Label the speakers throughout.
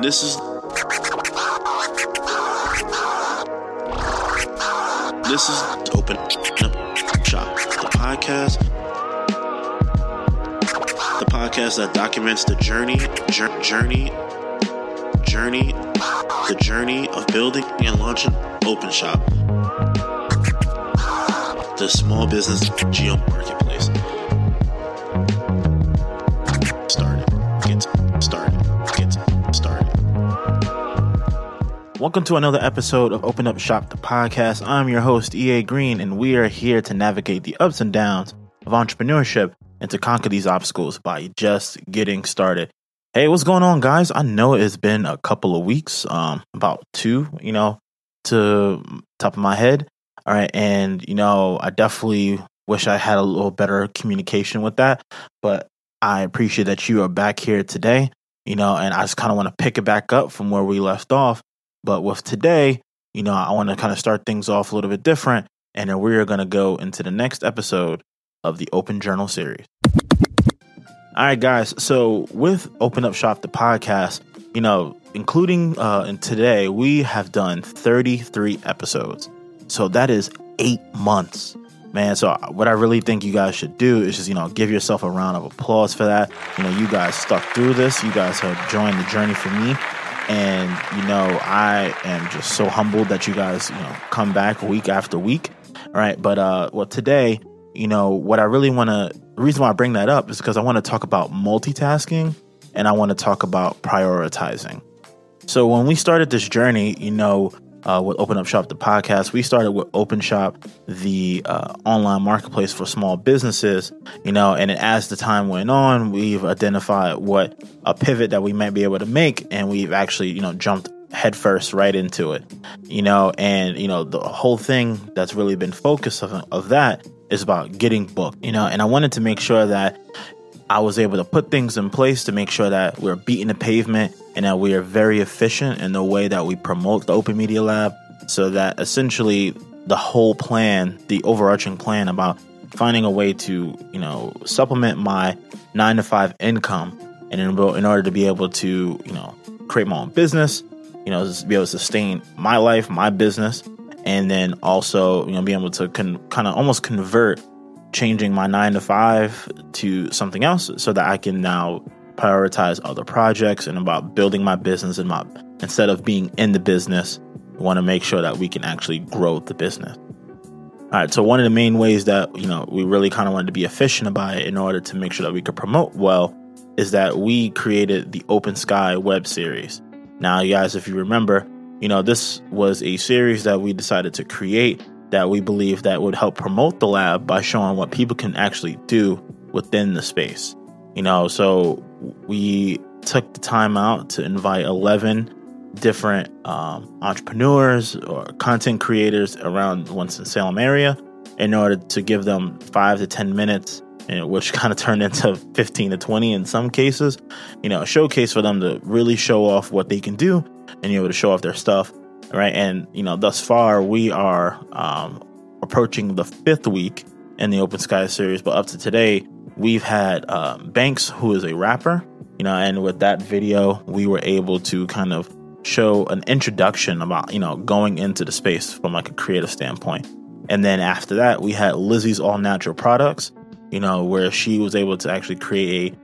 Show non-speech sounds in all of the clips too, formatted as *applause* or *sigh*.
Speaker 1: This is this is open up shop, the podcast, the podcast that documents the journey, jour- journey, journey, the journey of building and launching open shop, the small business geo marketplace. Welcome to another episode of Open Up Shop, the podcast. I'm your host, EA Green, and we are here to navigate the ups and downs of entrepreneurship and to conquer these obstacles by just getting started. Hey, what's going on, guys? I know it's been a couple of weeks, um, about two, you know, to top of my head. All right, and you know, I definitely wish I had a little better communication with that, but I appreciate that you are back here today, you know, and I just kind of want to pick it back up from where we left off. But with today, you know, I want to kind of start things off a little bit different, and then we are going to go into the next episode of the Open Journal series. All right, guys. So with Open Up Shop, the podcast, you know, including uh, in today, we have done 33 episodes. So that is eight months, man. So what I really think you guys should do is just, you know, give yourself a round of applause for that. You know, you guys stuck through this. You guys have joined the journey for me. And, you know, I am just so humbled that you guys, you know, come back week after week. All right. But, uh, well, today, you know, what I really want to, the reason why I bring that up is because I want to talk about multitasking and I want to talk about prioritizing. So when we started this journey, you know, uh, with Open Up Shop, the podcast, we started with Open Shop, the uh, online marketplace for small businesses, you know, and as the time went on, we've identified what a pivot that we might be able to make, and we've actually, you know, jumped headfirst right into it, you know, and, you know, the whole thing that's really been focused of, of that is about getting booked, you know, and I wanted to make sure that I was able to put things in place to make sure that we're beating the pavement and that we are very efficient in the way that we promote the Open Media Lab so that essentially the whole plan, the overarching plan about finding a way to, you know, supplement my 9 to 5 income and in, in order to be able to, you know, create my own business, you know, be able to sustain my life, my business, and then also, you know, be able to con- kind of almost convert changing my nine to five to something else so that I can now prioritize other projects and about building my business and my instead of being in the business, want to make sure that we can actually grow the business. All right, so one of the main ways that you know we really kind of wanted to be efficient about it in order to make sure that we could promote well is that we created the Open Sky web series. Now, you guys, if you remember, you know this was a series that we decided to create that we believe that would help promote the lab by showing what people can actually do within the space. You know, so we took the time out to invite 11 different um, entrepreneurs or content creators around Winston-Salem area in order to give them five to 10 minutes, which *laughs* kind of turned into 15 to 20 in some cases, you know, a showcase for them to really show off what they can do and be able to show off their stuff right? And you know, thus far we are um, approaching the fifth week in the Open Sky series, but up to today we've had uh, Banks, who is a rapper, you know, and with that video we were able to kind of show an introduction about you know going into the space from like a creative standpoint. And then after that, we had Lizzie's All Natural Products, you know, where she was able to actually create a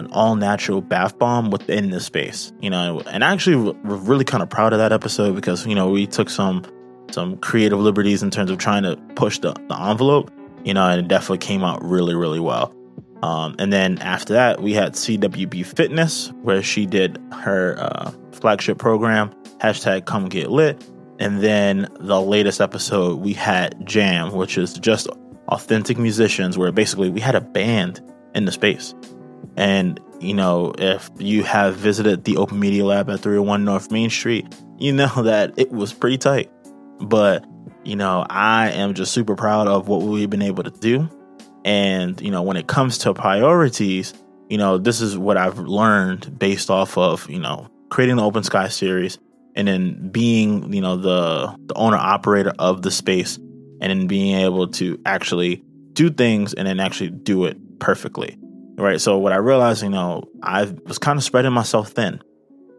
Speaker 1: an all natural bath bomb within the space, you know, and actually we're really kind of proud of that episode because, you know, we took some, some creative liberties in terms of trying to push the, the envelope, you know, and it definitely came out really, really well. Um, and then after that, we had CWB Fitness, where she did her uh, flagship program, hashtag come get lit. And then the latest episode, we had Jam, which is just authentic musicians, where basically we had a band in the space. And, you know, if you have visited the Open Media Lab at 301 North Main Street, you know *laughs* that it was pretty tight. But, you know, I am just super proud of what we've been able to do. And, you know, when it comes to priorities, you know, this is what I've learned based off of, you know, creating the Open Sky series and then being, you know, the the owner operator of the space and then being able to actually do things and then actually do it perfectly right? So what I realized, you know, I was kind of spreading myself thin,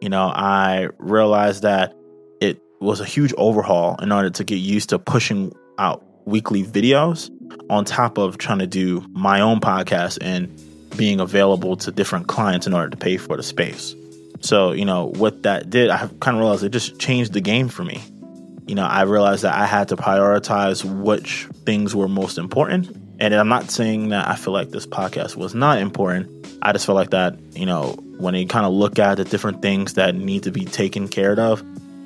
Speaker 1: you know, I realized that it was a huge overhaul in order to get used to pushing out weekly videos on top of trying to do my own podcast and being available to different clients in order to pay for the space. So, you know, what that did, I kind of realized it just changed the game for me. You know, I realized that I had to prioritize which things were most important. And I'm not saying that I feel like this podcast was not important. I just feel like that, you know, when you kind of look at the different things that need to be taken care of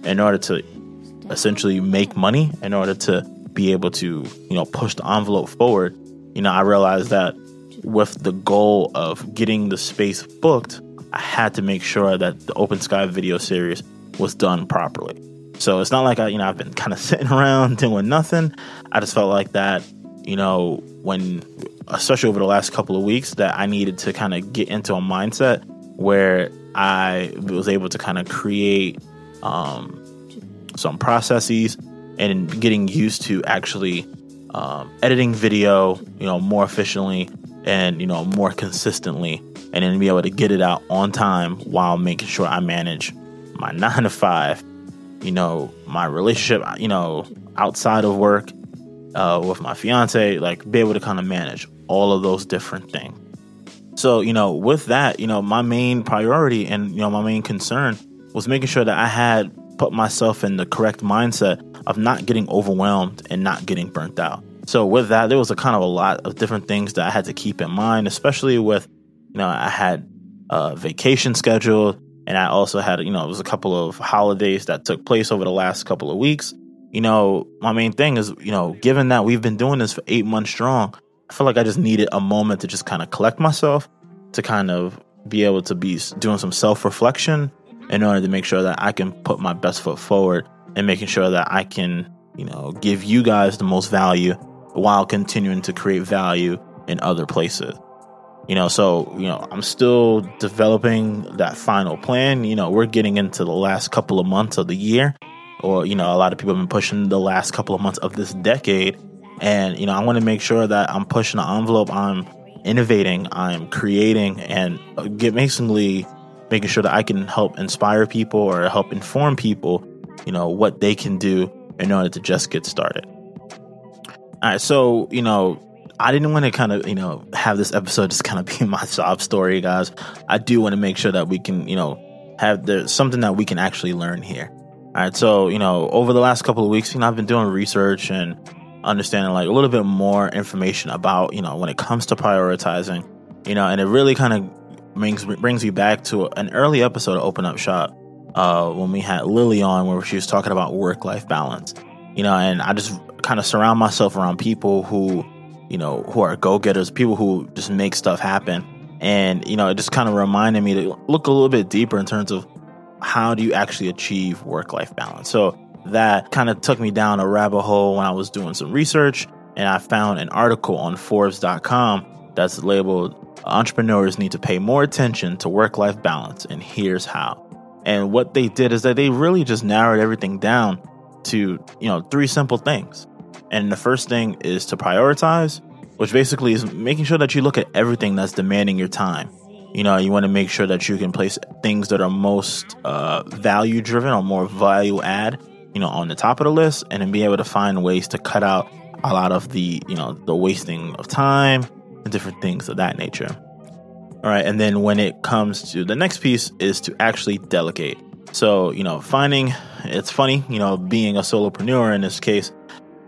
Speaker 1: in order to essentially make money, in order to be able to, you know, push the envelope forward, you know, I realized that with the goal of getting the space booked, I had to make sure that the Open Sky video series was done properly. So it's not like I, you know, I've been kind of *laughs* sitting around doing nothing. I just felt like that, you know, when, especially over the last couple of weeks, that I needed to kind of get into a mindset where I was able to kind of create um, some processes and getting used to actually um, editing video, you know, more efficiently and you know more consistently, and then be able to get it out on time while making sure I manage my *laughs* nine to five, you know, my relationship, you know, outside of work uh, with my fiance, like be able to kind of manage all of those different things. So, you know, with that, you know, my main priority and, you know, my main concern was making sure that I had put myself in the correct mindset of not getting overwhelmed and not getting burnt out. So with that, there was a kind of a lot of different things that I had to keep in mind, especially with, you know, I had a vacation scheduled and I also had, you know, it was a couple of holidays that took place over the last couple of weeks. You know, my main thing is, you know, given that we've been doing this for eight months strong, I feel like I just needed a moment to just kind of collect myself, to kind of be able to be doing some self reflection in order to make sure that I can put my best foot forward and making sure that I can, you know, give you guys the most value while continuing to create value in other places. You know, so, you know, I'm still developing that final plan. You know, we're getting into the last couple of months of the year, or, you know, a lot of people have been pushing the last couple of months of this decade. And, you know, I want to make sure that I'm pushing the envelope, I'm innovating, I'm creating, and uh, get basically making sure that I can help inspire people or help inform people, you know, what they can do in order to just get started. All right, so you know, I didn't want to kind of you know have this episode *laughs* just kind of be my sob story, guys. I do want to make sure that we can you know have there's something that we can actually learn here. All right, so you know, over the last couple of weeks, you know, I've been doing research and understanding like a little bit more information about you know when it comes to prioritizing, you know, and it really kind of brings brings me back to an early episode of Open Up Shop uh, when we had Lily on, where she was talking about work life balance, you know, and I just kind of surround myself around people who, you know, who are go getters, people who just make stuff happen. And, you know, it just kind of reminded me to look a little bit deeper in terms of how do you actually achieve work life balance. So that kind of took me down a rabbit hole when I was doing some research. And I found an article on Forbes.com that's labeled Entrepreneurs Need to Pay More Attention to Work Life Balance, and Here's How. And what they did is that they really just narrowed everything down to, you know, three simple things. And the first thing is to prioritize, which basically is making sure that you look at everything that's demanding your time. You know, you want to make sure that you can place things that are most uh, value driven or more value add, you know, on the top of the list, and then be able to find ways to cut out a lot of the, you know, the wasting of time different things of that nature. All right, and then when it comes to the next piece is to actually delegate. So, you know, finding it's funny, you know, being a solopreneur in this case,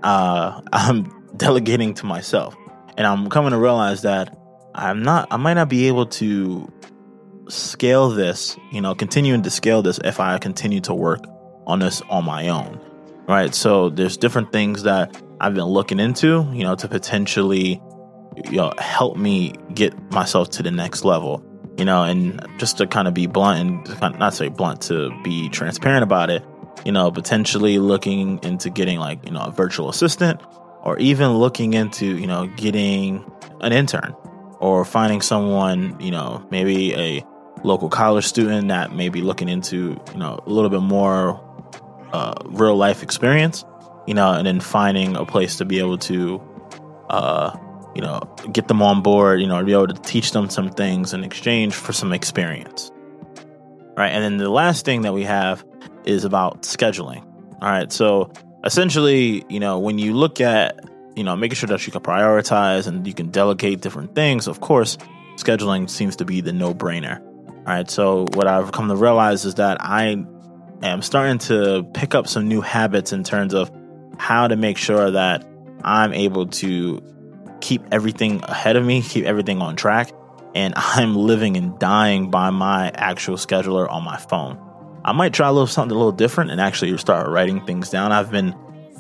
Speaker 1: uh, *laughs* I'm delegating to myself. And I'm coming to realize that I'm not, I might not be able to scale this, you know, continuing to scale this if I continue to work on this on my own. Right. So there's different things that I've been looking into, you know, to potentially, you know, help me get myself to the next level, you know, and just to kind of be blunt and not say blunt, to be transparent about it you know, potentially looking into getting like, you know, a virtual assistant or even looking into, you know, getting an intern or finding someone, you know, maybe a local college student that may be looking into, you know, a little bit more uh, real life experience, you know, and then finding a place to be able to, uh, you know, get them on board, you know, be able to teach them some things in exchange for some experience. right? And then the last thing that we have is about scheduling. All right. So essentially, you know, when you look at, you know, making sure that you can prioritize and you can delegate different things, of course, scheduling seems to be the no brainer. All right. So what I've come to realize is that I am starting to pick up some new habits in terms of how to make sure that I'm able to keep everything ahead of me, keep everything on track, and *laughs* I'm living and dying by my actual scheduler on my phone. I might try a little something a little different and actually start writing things down. I've been,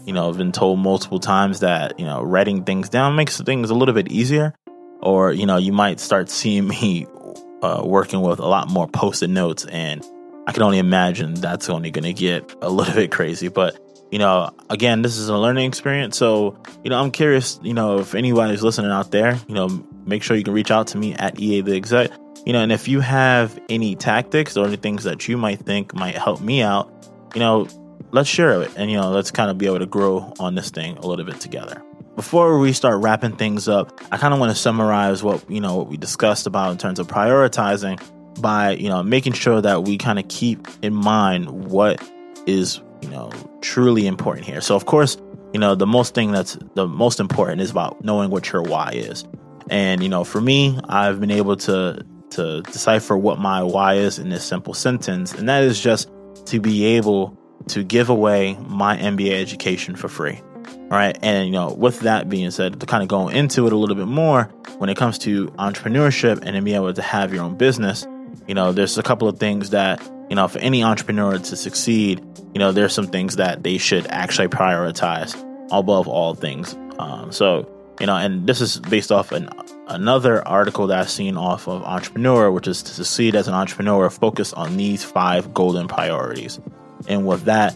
Speaker 1: you know, I've been told multiple times that, you know, writing things down makes things a little bit easier. Or, you know, you might start seeing me *laughs* uh, working with a lot more post-it notes and I can only imagine that's only going to get a little *laughs* bit crazy. But you know, again, this is a learning experience. So, you know, I'm curious, you know, if anybody's listening out there, you know, make sure you can reach out to me at EA the Exec. You know, and if you have any tactics or any things that you might think might help me out, you know, let's share it and, you know, let's kind of be able to grow on this thing a little bit together. Before we start wrapping things up, I kind of want to summarize what, you know, what we discussed about in terms of prioritizing by, you know, making sure that we kind of keep in mind what is you know, truly important here. So, of course, you know, the most thing that's the most important is about knowing what your why is. And, you know, for me, I've been able to to decipher what my why is in this simple sentence, and that is just to be able to give away my MBA education for free. All right. And, you know, with that being said, to kind of go into it a little bit more, when it comes to entrepreneurship and being able to have your own business, you know, there's a couple of things that you know, for any entrepreneur to succeed, you know, there's some things that they should actually prioritize above all things. Um, so, you know, and this is based off an another article that I've seen off of Entrepreneur, which is to succeed as an entrepreneur, focus on these five golden priorities. And with that,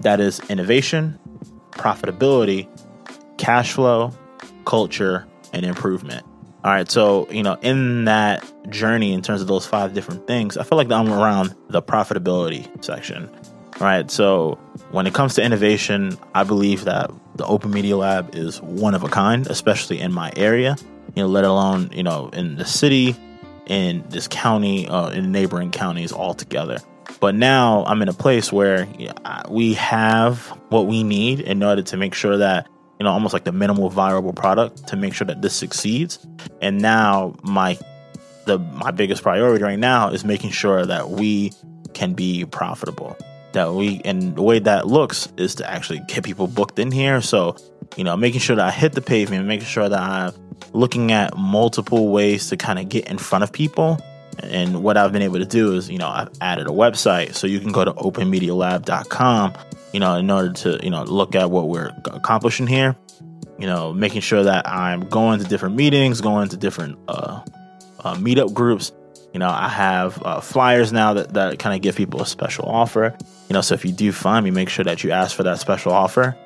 Speaker 1: that is innovation, profitability, cash flow, culture, and improvement. All right, so you know, in that journey, in terms of those five different things, I feel like I'm around the profitability section. Right, so when it comes to innovation, I believe that the Open Media Lab is one of a kind, especially in my area. You know, let alone you know in the city, in this county, uh, in neighboring counties altogether. But now I'm in a place where we have what we need in order to make sure that you know, almost like the minimal viable product to make sure that this succeeds. And now my the my biggest priority right now is making sure that we can be profitable. That we and the way that looks is to actually get people booked in here. So, you know, making sure that I hit the pavement, making sure that I'm looking at multiple ways to kind of get in front of people. And what I've been able to do is, you know, I've added a website so you can go to openmedialab.com you know, in order to, you know, look at what we're accomplishing here, you know, making sure that I'm going to different meetings, going to different uh, uh, meetup groups. You know, I have uh, flyers now that, that kind of give people a special offer. You know, so if you do find me, make sure that you ask for that special offer.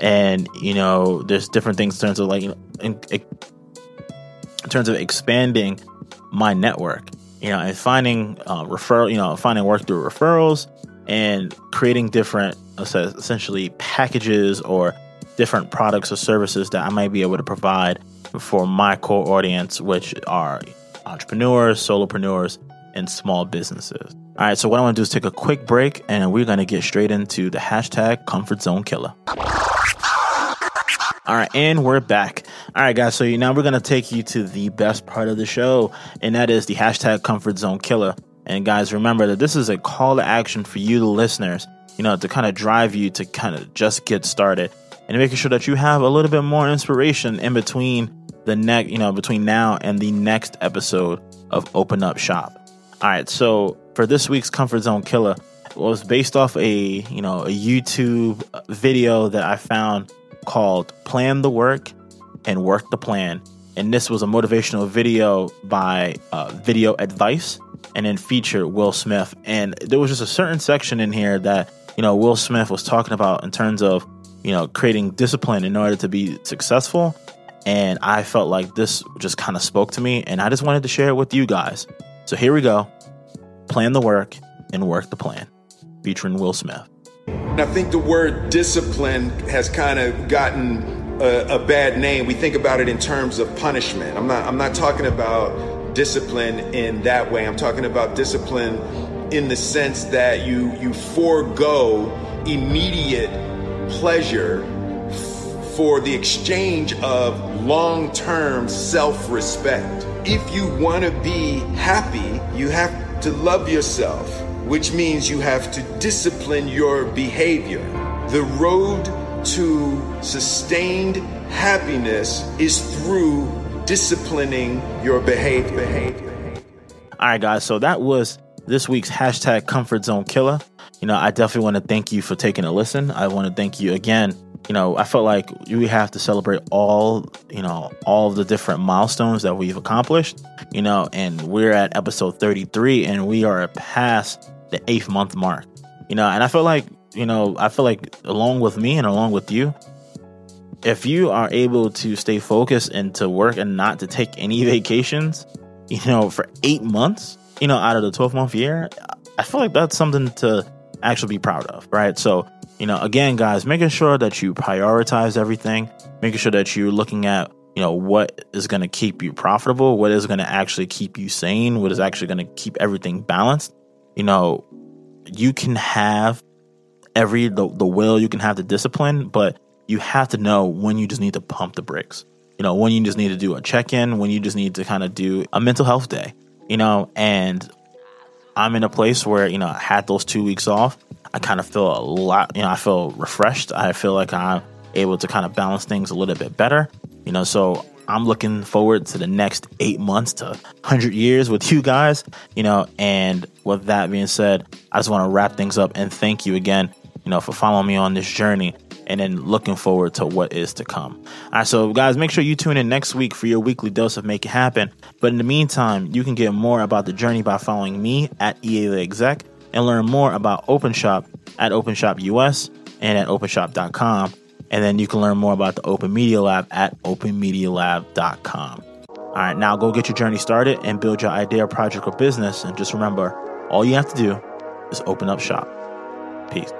Speaker 1: And, you know, there's different things in terms of like, you know, in, in terms of expanding my network, you know, and finding uh, referral, you know, finding work through referrals and creating different essentially packages or different products or services that I might be able to provide for my core audience, which are entrepreneurs, solopreneurs, and small businesses. All right, so what I want to do is take a quick break and we're going to get straight into the hashtag comfort zone killer. All right, and we're back. All right, guys, so now we're going to take you to the best part of the show, and that is the hashtag comfort zone killer. And guys, remember that this is a call to action for you, the listeners, you know, to kind of drive you to kind of just get started and making sure that you have a little bit more inspiration in between the next, you know, between now and the next episode of Open Up Shop. All right, so for this week's Comfort Zone Killer, was based off a, you know, a YouTube video that I found called Plan the Work and Work the Plan. And this was a motivational video by uh, Video Advice and then featured Will Smith. And there was just a certain section in here that, you know, Will Smith was talking about in terms of, you know, creating discipline in order to be successful. And I felt like this just kind of spoke to me, and I just wanted to share it with you guys. So here we go Plan the work and work the plan, featuring Will Smith.
Speaker 2: I think the word discipline has kind of gotten a, a, bad name. We think about it in terms of punishment. I'm not. I'm not talking about discipline in that way. I'm talking about discipline in the sense that you you forego immediate pleasure for the exchange of long-term self-respect. If you want to be happy, you have to love yourself, which means you have to discipline your behavior. The road to sustained happiness is through disciplining your behavior.
Speaker 1: All right, guys. So that was this week's hashtag comfort zone killer. You know, I definitely want to thank you for taking a listen. I want to thank you again. You know, I felt like we have to celebrate all, you know, all the different milestones that we've accomplished, you know, and we're at episode 33 and we are past the eighth month mark, you know, and I feel like, you know, I feel like along with me and along with you, if you are able to stay focused and to work and not to take any *laughs* vacations, you know, for eight months, you know, out of the 12 month year, I feel like that's something to actually be proud of, right? So, you know, again, guys, making sure that you prioritize everything, making sure that you're looking at, you know, what is going to keep you profitable, what is going to actually keep you sane, what is actually going to keep everything balanced. You know, you can have every the, the will, you can have the discipline, but you have to know when you just need to pump the brakes. You know, when you just need to do a check in, when you just need to kind of do a mental health day, you know, and I'm in a place where, you know, I had those two weeks off. I kind of feel a lot, you know, I feel refreshed. I feel like I'm able to kind of balance things a little bit better, you know, so I'm looking forward to the next eight months to 100 years with you guys, you know, and with that being said, I just want to wrap things up and thank you again, you know, for following me on this journey and then looking forward to what is to come. All right, so guys, make sure you tune in next week for your weekly dose of Make It Happen. But in the meantime, you can get more about the journey by following me at EA the Exec and learn more about OpenShop at OpenShop US and at OpenShop.com. And then you can learn more about the Open Media Lab at OpenMediaLab.com. All right, now go get your journey started and build your idea, project, or business. And just remember, all you have to do is open up shop. Peace.